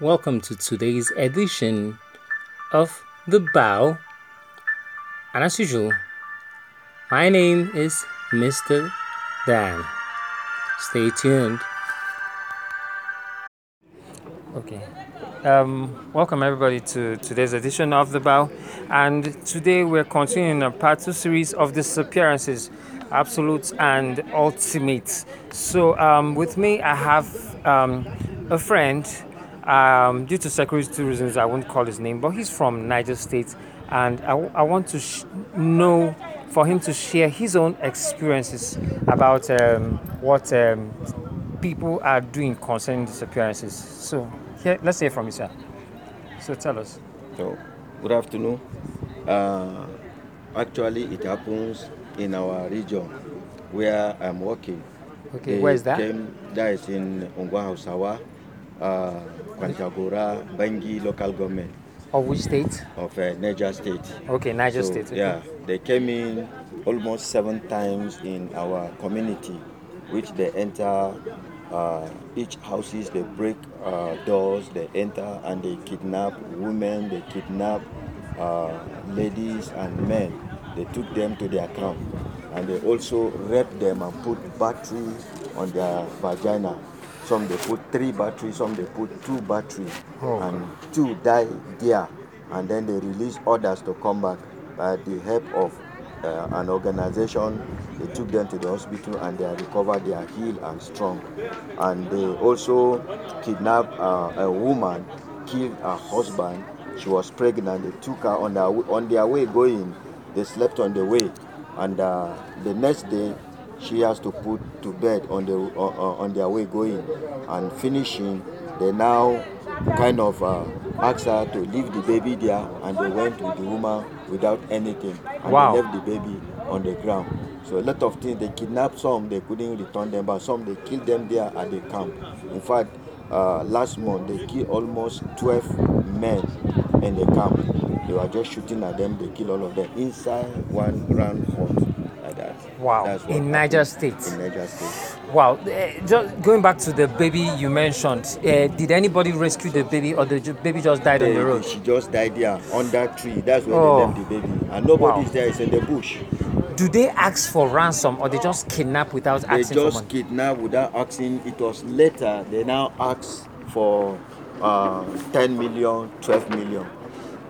welcome to today's edition of The Bow. And as usual, my name is Mr. Dan. Stay tuned. Okay. Um, welcome everybody to today's edition of The Bow. And today we're continuing a part two series of disappearances, absolute and ultimate. So um, with me, I have um, a friend. Um, due to security reasons, I won't call his name, but he's from Niger State, and I, I want to sh- know for him to share his own experiences about um, what um, people are doing concerning disappearances. So, here, let's hear from you, sir. So, tell us. So, good afternoon. Uh, actually, it happens in our region where I'm working. Okay, They where is that? Came, that is in Ongwa Hausawa, uh, Bangi local government Of which state? of uh, Niger State. Okay, Niger So, State. Okay. Yeah, they came in almost seven times in our community, which they enter uh, each houses, they break uh, doors, they enter and they kidnap women, they kidnap uh, ladies and men. They took them to their camp and they also raped them and put battery on their vagina. Some they put three batteries, some they put two batteries, Oh. and two die there and then they release others to come back. By the help of uh, an organization they took them to the hospital and they are recovered they are healed and strong. And they also kidnapped uh, a woman killed her husband. She was pregnant they took her on their, on their way going. They slept on the way. And uh, the next day she has to put to bed on the on, on their way going and finishing. They now kind of uh, asked her to leave the baby there and they went with the woman without anything. And Wow. they left the baby on the ground. So a lot of things they kidnapped some they couldn't return them but some they killed them there at the camp. In fact uh, last month they killed almost 12 men in the camp. They were just shooting at them they killed all of them. Inside one round hut like that Wow, That's what in Niger State. in Niger State Wow. Uh, just going back to the baby you mentioned, uh, did anybody rescue the baby or the baby just died on the road? She just died there under tree. That's where Oh. they left the baby. And nobody's Wow. there. It's in the bush. Do they ask for ransom or they just kidnap without They asking for just kidnapped without asking. It was later they now asked for uh, 10 million, 12 million.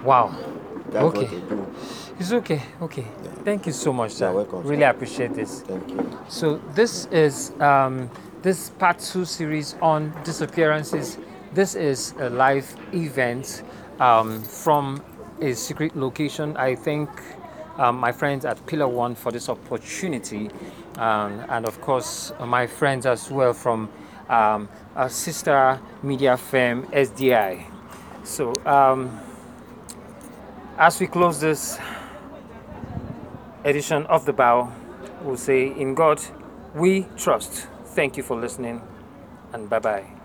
Wow. That's okay. what they do. It's okay. Okay. Thank you so much, sir. You're welcome, Really sir. appreciate this. Thank you. So this is um, this part two series on disappearances. This is a live event um, from a secret location. I thank um, my friends at Pillar One for this opportunity, um, and of course my friends as well from um, our sister media firm SDI. So um, as we close this edition of The Bow, we'll say, In God we trust. Thank you for listening, and bye bye.